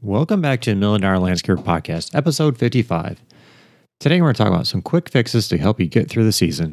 Welcome back to Million Dollar Landscaper Podcast, episode 55. Today, we're going to talk about some quick fixes to help you get through the season.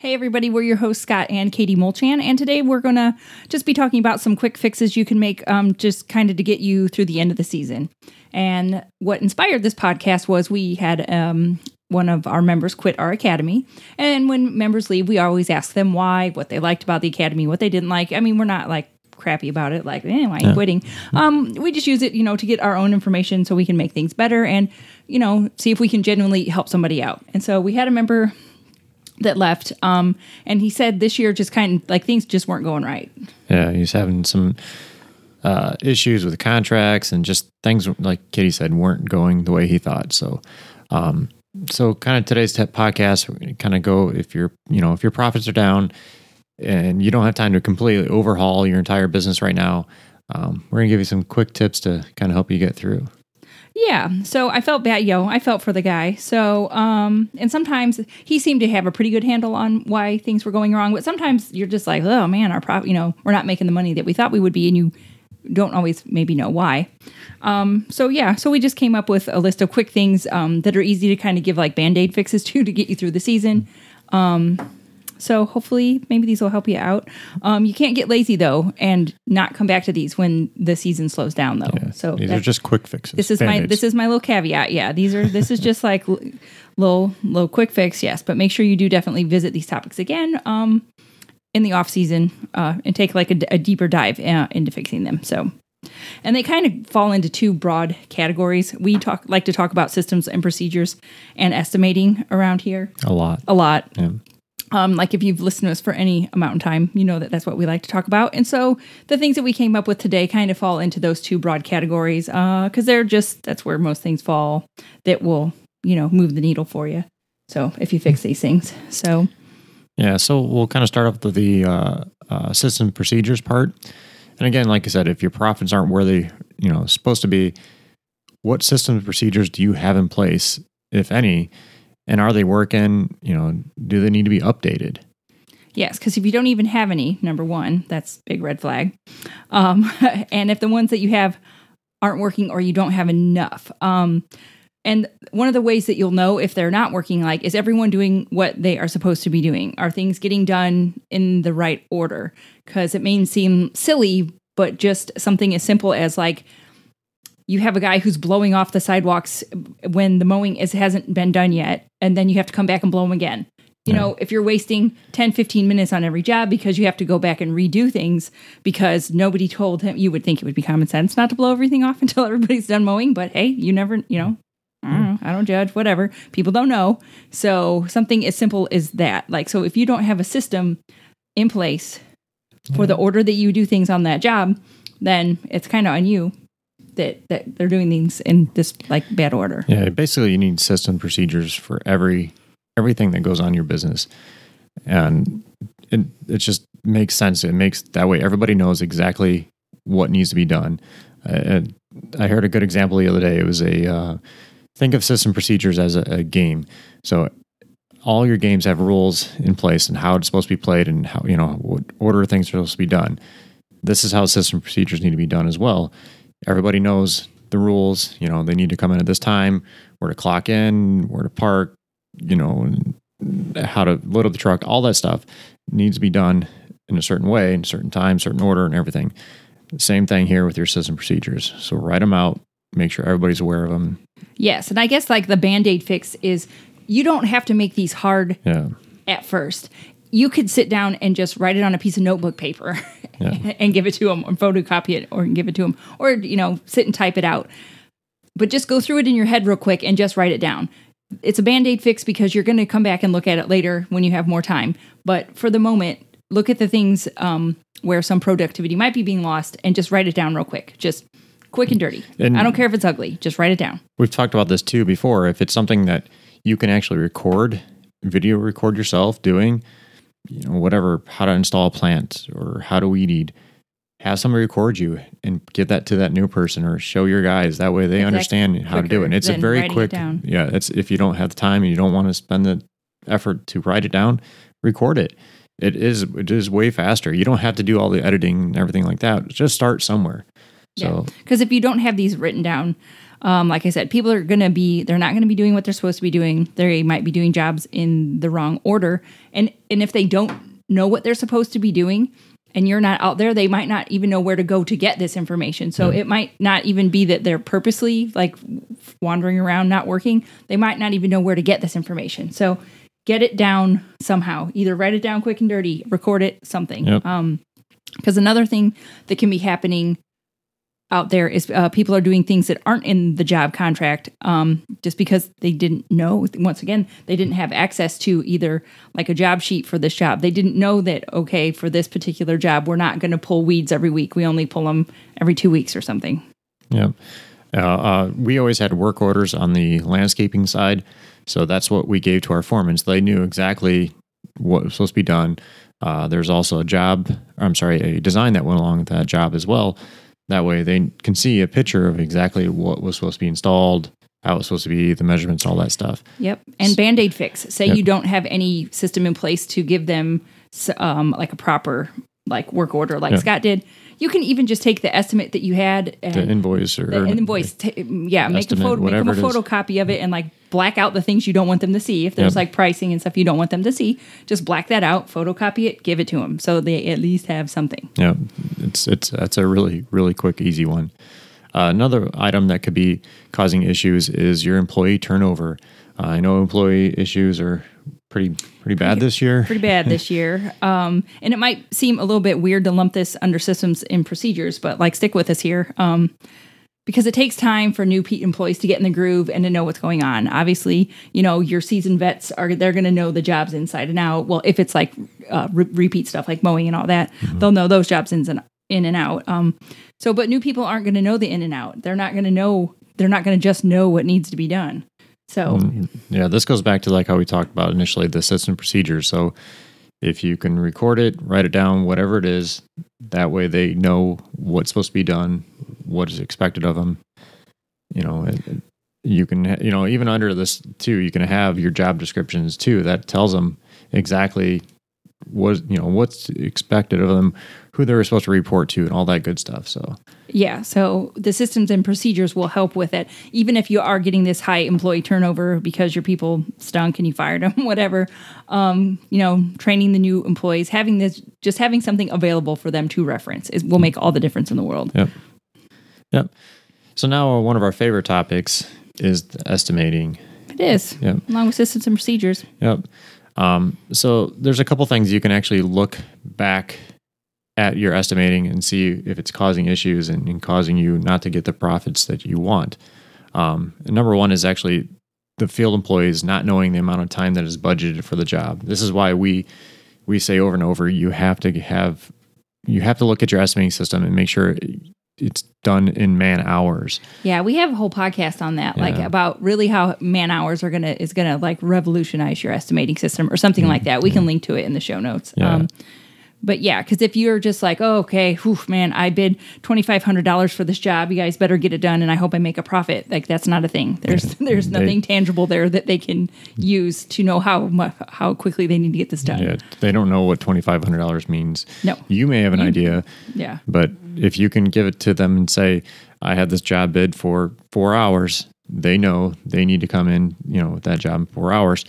Hey, everybody, we're your hosts, Scott and Katie Mulchan, and today we're going to just be talking about some quick fixes you can make um, just kind of to get you through the end of the season. And what inspired this podcast was we had um, one of our members quit our academy. And when members leave, we always ask them why, what they liked about the academy, what they didn't like. I mean, we're not like crappy about it, like, eh, why are you quitting? Um, we just use it, you know, to get our own information so we can make things better and, you know, see if we can genuinely help somebody out. And so we had a member that left, um, and he said this year just kind of like things just weren't going right. Yeah, he's having some uh, issues with contracts and just things, like Kitty said, weren't going the way he thought. So, um, so kind of today's te- podcast, kind of go if your, you know, if your profits are down and you don't have time to completely overhaul your entire business right now, um, we're gonna give you some quick tips to kind of help you get through. Yeah. So I felt bad, yo. I felt for the guy. So, um, and sometimes he seemed to have a pretty good handle on why things were going wrong. But sometimes you're just like, oh man, our profit, you know, we're not making the money that we thought we would be, and you don't always maybe know why. Um, so yeah, so we just came up with a list of quick things um, that are easy to kind of give like band aid fixes to to get you through the season. Um, so hopefully, maybe these will help you out. Um, you can't get lazy though, and not come back to these when the season slows down though. Yeah, So these are just quick fixes. this is my Band-Aids. this is my little caveat. Yeah, these are this is just like little little quick fix. Yes, but make sure you do definitely visit these topics again um, in the off season uh, and take like a deeper dive uh, into fixing them. So. And they kind of fall into two broad categories. We talk like to talk about systems and procedures and estimating around here a lot. a lot. Yeah. Um, like if you've listened to us for any amount of time, you know that that's what we like to talk about. And so the things that we came up with today kind of fall into those two broad categories because they're just that's where most things fall that will you know move the needle for you. So if you fix these things, so Yeah, so we'll kind of start off with the uh, uh, system procedures part. And again, like I said, if your profits aren't where they, you know, supposed to be, what systems procedures do you have in place, if any, and are they working? You know, do they need to be updated? Yes, because if you don't even have any, number one, that's big red flag. Um, and if the ones that you have aren't working or you don't have enough, um, and one of the ways that you'll know if they're not working, like, is everyone doing what they are supposed to be doing? Are things getting done in the right order? Because it may seem silly, but just something as simple as like you have a guy who's blowing off the sidewalks when the mowing is hasn't been done yet, and then you have to come back and blow them again. You know, if you're wasting 10, 15 minutes on every job because you have to go back and redo things because nobody told him, you would think it would be common sense not to blow everything off until everybody's done mowing. But hey, you never, you know, I don't, know, I don't judge, whatever. People don't know. So something as simple as that. Like, so if you don't have a system in place for the order that you do things on that job, then it's kind of on you that, that they're doing things in this like bad order. Yeah, basically, you need system procedures for every everything that goes on in your business, and it it just makes sense. It makes that way everybody knows exactly what needs to be done. Uh, and I heard a good example the other day. It was a uh, think of system procedures as a, a game. So all your games have rules in place and how it's supposed to be played and how you know what order things are supposed to be done. This is how system procedures need to be done as well. Everybody knows the rules. You know they need to come in at this time, where to clock in, where to park, you know, how to load up the truck. All that stuff needs to be done in a certain way, in a certain time, certain order, and everything. Same thing here with your system procedures. So write them out. Make sure everybody's aware of them. Yes. And I guess like the band aid fix is you don't have to make these hard Yeah. at first. You could sit down and just write it on a piece of notebook paper Yeah. and give it to them or photocopy it or give it to them or, you know, sit and type it out. But just go through it in your head real quick and just write it down. It's a band aid fix because you're going to come back and look at it later when you have more time. But for the moment, look at the things um, where some productivity might be being lost and just write it down real quick. Just quick and dirty. And- I don't care if it's ugly, just write it down. We've talked about this too before. If it's something that you can actually record, video record yourself doing, you know, whatever, how to install a plant or how to weed eat, have somebody record you and give that to that new person or show your guys. That way they Exactly. understand how to do it. And it's a very quick, yeah. It's if you don't have the time and you don't want to spend the effort to write it down, record it. It is it is way faster. You don't have to do all the editing and everything like that. Just start somewhere. So Because if you don't have these written down, um, like I said, people are going to be, they're not going to be doing what they're supposed to be doing. They might be doing jobs in the wrong order. And, and if they don't know what they're supposed to be doing, and you're not out there, they might not even know where to go to get this information. So it might not even be that they're purposely like wandering around not working. They might not even know where to get this information. So get it down somehow. Either write it down quick and dirty, record it, something. Yep. Um, because another thing that can be happening out there is uh, people are doing things that aren't in the job contract um, just because they didn't know. Once again, they didn't have access to either like a job sheet for this job. They didn't know that, okay, for this particular job, we're not going to pull weeds every week. We only pull them every two weeks or something. Yeah. Uh, uh, we always had work orders on the landscaping side. So that's what we gave to our foremen. So they knew exactly what was supposed to be done. Uh, there's also a job, I'm sorry, a design that went along with that job as well. That way they can see a picture of exactly what was supposed to be installed, how it was supposed to be, the measurements, all that stuff. Yep. And band aid fix. Say Yep. you don't have any system in place to give them um, like a proper like work order, like Yeah. Scott did. You can even just take the estimate that you had and The invoice or, the invoice. ta- yeah, make a photo, make them a whatever it is. photocopy of it, and like black out the things you don't want them to see. If there's Yep. like pricing and stuff you don't want them to see, just black that out, photocopy it, give it to them, so they at least have something. Yeah, it's it's that's a really really quick easy one. Uh, another item that could be causing issues is your employee turnover. Uh, I know employee issues are pretty pretty bad this year. Pretty bad this year, um, and it might seem a little bit weird to lump this under systems and procedures, but like stick with us here. Um, because it takes time for new employees to get in the groove and to know what's going on. Obviously, you know your seasoned vets are they're going to know the jobs inside and out. Well, if it's like uh, re- repeat stuff like mowing and all that, they'll know those jobs ins and in and out. Um, so, but new people aren't going to know the in and out. They're not going to know. They're not going to just know what needs to be done. So, mm. Yeah, this goes back to like how we talked about initially the system procedures. So if you can record it, write it down, whatever it is, that way they know what's supposed to be done, what is expected of them. You know, you can, you know, even under this too, you can have your job descriptions too. That tells them exactly what you know what's expected of them, who they were supposed to report to, and all that good stuff. So Yeah, so the systems and procedures will help with it. Even if you are getting this high employee turnover because your people stunk and you fired them, whatever, um, you know, training the new employees, having this, just having something available for them to reference is, will make all the difference in the world. Yep. Yep. So now uh, one of our favorite topics is estimating. It is, Yep. along with systems and procedures. Yep. Um, so there's a couple things you can actually look back at your estimating and see if it's causing issues and, and causing you not to get the profits that you want. Um, and number one is actually the field employees not knowing the amount of time that is budgeted for the job. This is why we we say over and over you have to have you have to look at your estimating system and make sure it's done in man hours. Yeah, we have a whole podcast on that, like about really how man hours are gonna is gonna like revolutionize your estimating system or something like that. We can link to it in the show notes. Mm-hmm. Um, Yeah. But yeah, because if you're just like, oh, okay, whew, man, I bid twenty five hundred dollars for this job. You guys better get it done, and I hope I make a profit. Like that's not a thing. There's there's They- nothing tangible there that they can use to know how mu- how quickly they need to get this done. Yeah, they don't know what twenty five hundred dollars means. No. you may have an idea, Yeah. but if you can give it to them and say, "I had this job bid for four hours," they know they need to come in, you know, with that job in four hours.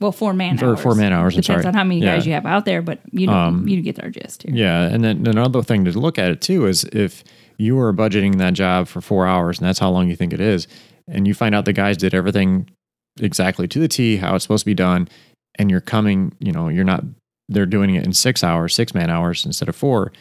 Well, four man For- hours. four man hours, I'm Depends sorry. on how many guys you have out there, but you know, Um, you get our gist here. Yeah, and then another thing to look at it too is if you are budgeting that job for four hours and that's how long you think it is, and you find out the guys did everything exactly to the T, how it's supposed to be done, and you're coming, you know, you're not, they're doing it in six hours, six man hours instead of four,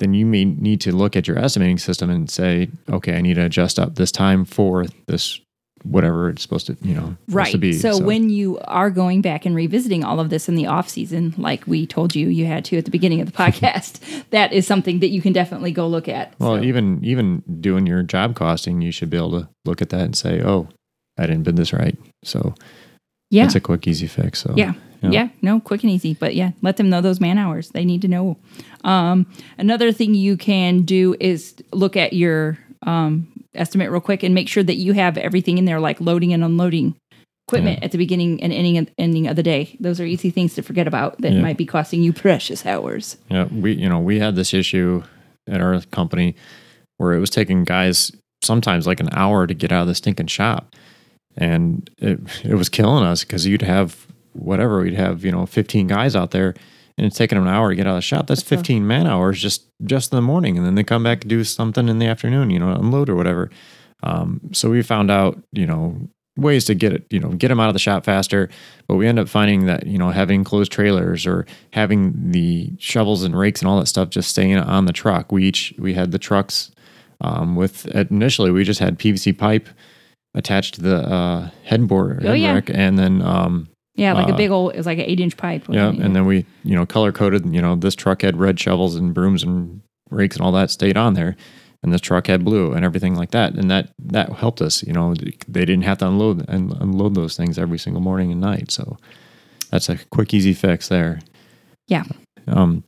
then you may need to look at your estimating system and say, okay, I need to adjust up this time for this, whatever it's supposed to, you know, Right. to be. So, when you are going back and revisiting all of this in the off season, like we told you you had to at the beginning of the podcast, that is something that you can definitely go look at. Well, So, even even doing your job costing, you should be able to look at that and say, "Oh, I didn't bid this right." So yeah. it's a quick, easy fix. So Yeah. Yeah. Yeah. no, quick and easy. But yeah, let them know those man hours. They need to know. Um, another thing you can do is look at your um, estimate real quick and make sure that you have everything in there, like loading and unloading equipment Yeah. at the beginning and ending ending of the day. Those are easy things to forget about that Yeah. might be costing you precious hours. Yeah, we you know we had this issue at our company where it was taking guys sometimes like an hour to get out of the stinking shop, and it it was killing us because you'd have whatever we'd have you know fifteen guys out there, and it's taking them an hour to get out of the shop. That's, That's a- fifteen man hours just just in the morning, and then they come back and do something in the afternoon, you know, unload or whatever. Um, so we found out you know ways to get it you know get them out of the shop faster but we end up finding that you know having closed trailers or having the shovels and rakes and all that stuff just staying on the truck we each we had the trucks um, with initially we just had pvc pipe attached to the uh, headboard Oh, yeah. head rack, and then um, Yeah, like a Uh, big old. It was like an eight inch pipe. yeah and then we you know color coded you know this truck had red shovels and brooms and rakes and all that stayed on there and this truck had blue and everything like that and that that helped us you know they didn't have to unload and unload those things every single morning and night so that's a quick easy fix there Yeah. um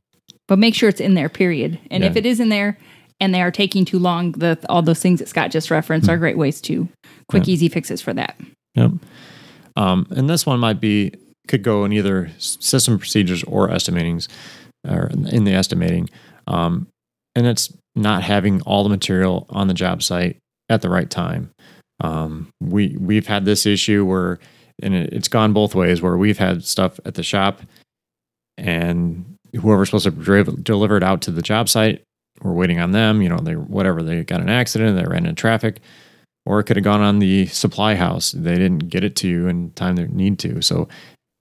but make sure it's in there. Period. And Yeah. if it is in there and they are taking too long, the all those things that Scott just referenced are great ways to quick, Yeah. easy fixes for that. Yep. Um, and this one might be could go in either system procedures or estimatings, or in the estimating. Um, and it's not having all the material on the job site at the right time. Um, we we've had this issue where, and it, it's gone both ways. Where we've had stuff at the shop, and whoever's supposed to driv- deliver it out to the job site, we're waiting on them. You know, they whatever they got an accident, they ran into traffic or it could have gone on the supply house. They didn't get it to you in time they need to. So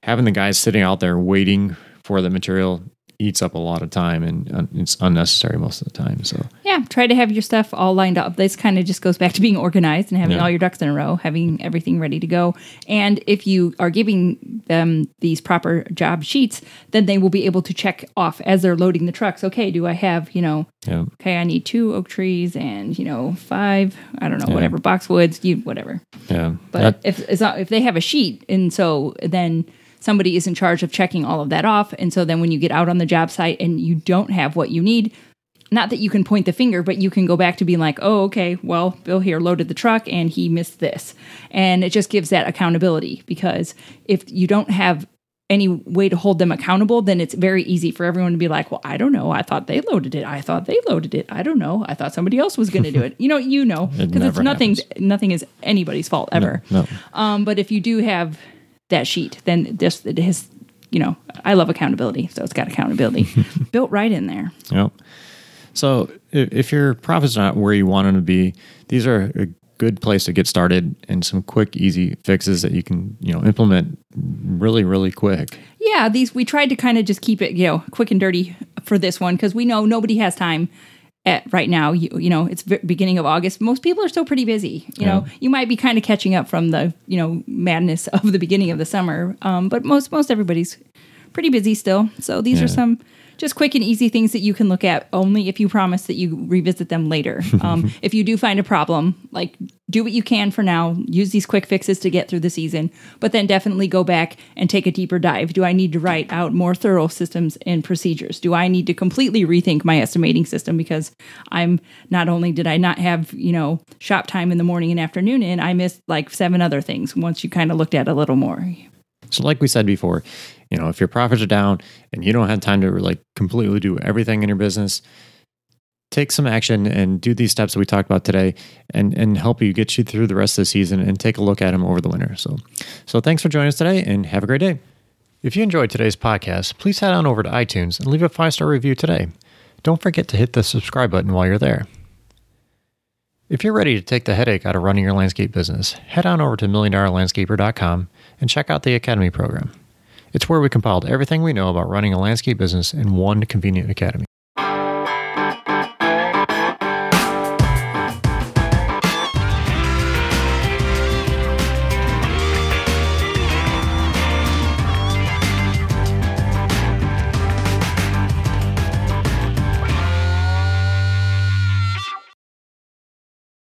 having the guys sitting out there waiting for the material eats up a lot of time and uh, it's unnecessary most of the time. So Yeah, try to have your stuff all lined up. This kind of just goes back to being organized and having Yeah. all your ducks in a row, having everything ready to go. And if you are giving them these proper job sheets, then they will be able to check off as they're loading the trucks. Okay, do I have, you know, yeah, okay, I need two oak trees and, you know, five, I don't know, Yeah. whatever, boxwoods, you whatever. yeah. But That- if if they have a sheet, and so then somebody is in charge of checking all of that off, and so then when you get out on the job site and you don't have what you need, not that you can point the finger, but you can go back to being like, oh, okay, well, Bill here loaded the truck and he missed this, and it just gives that accountability because if you don't have any way to hold them accountable, then it's very easy for everyone to be like, well, I don't know. I thought they loaded it. I thought they loaded it. I don't know. I thought somebody else was going to do it. You know, you know, It because it's nothing. happens. Nothing is anybody's fault ever. no, Um, but if you do have that sheet, then this it has, you know, I love accountability, so it's got accountability built right in there. Yep. So if, if your profit's are not where you want them to be, these are a good place to get started and some quick, easy fixes that you can, you know, implement really, really quick. Yeah, these we tried to kind of just keep it, you know, quick and dirty for this one because we know nobody has time at right now. You, you know, it's v- beginning of August. Most people are still pretty busy. You know, you might be kind of catching up from the you know madness of the beginning of the summer, um, but most most everybody's pretty busy still. So these Yeah. are some just quick and easy things that you can look at only if you promise that you revisit them later. Um, if you do find a problem, like do what you can for now, use these quick fixes to get through the season, but then definitely go back and take a deeper dive. Do I need to write out more thorough systems and procedures? Do I need to completely rethink my estimating system because I'm not only did I not have, you know, shop time in the morning and afternoon and I missed like seven other things once you kind of looked at a little more. So, like we said before, you know, if your profits are down and you don't have time to like completely do everything in your business, take some action and do these steps that we talked about today, and and help you get you through the rest of the season and take a look at them over the winter. So, so thanks for joining us today, and have a great day. If you enjoyed today's podcast, please head on over to iTunes and leave a five star review today. Don't forget to hit the subscribe button while you're there. If you're ready to take the headache out of running your landscape business, head on over to milliondollarlandscaper.com and check out the Academy program. It's where we compiled everything we know about running a landscape business in one convenient academy.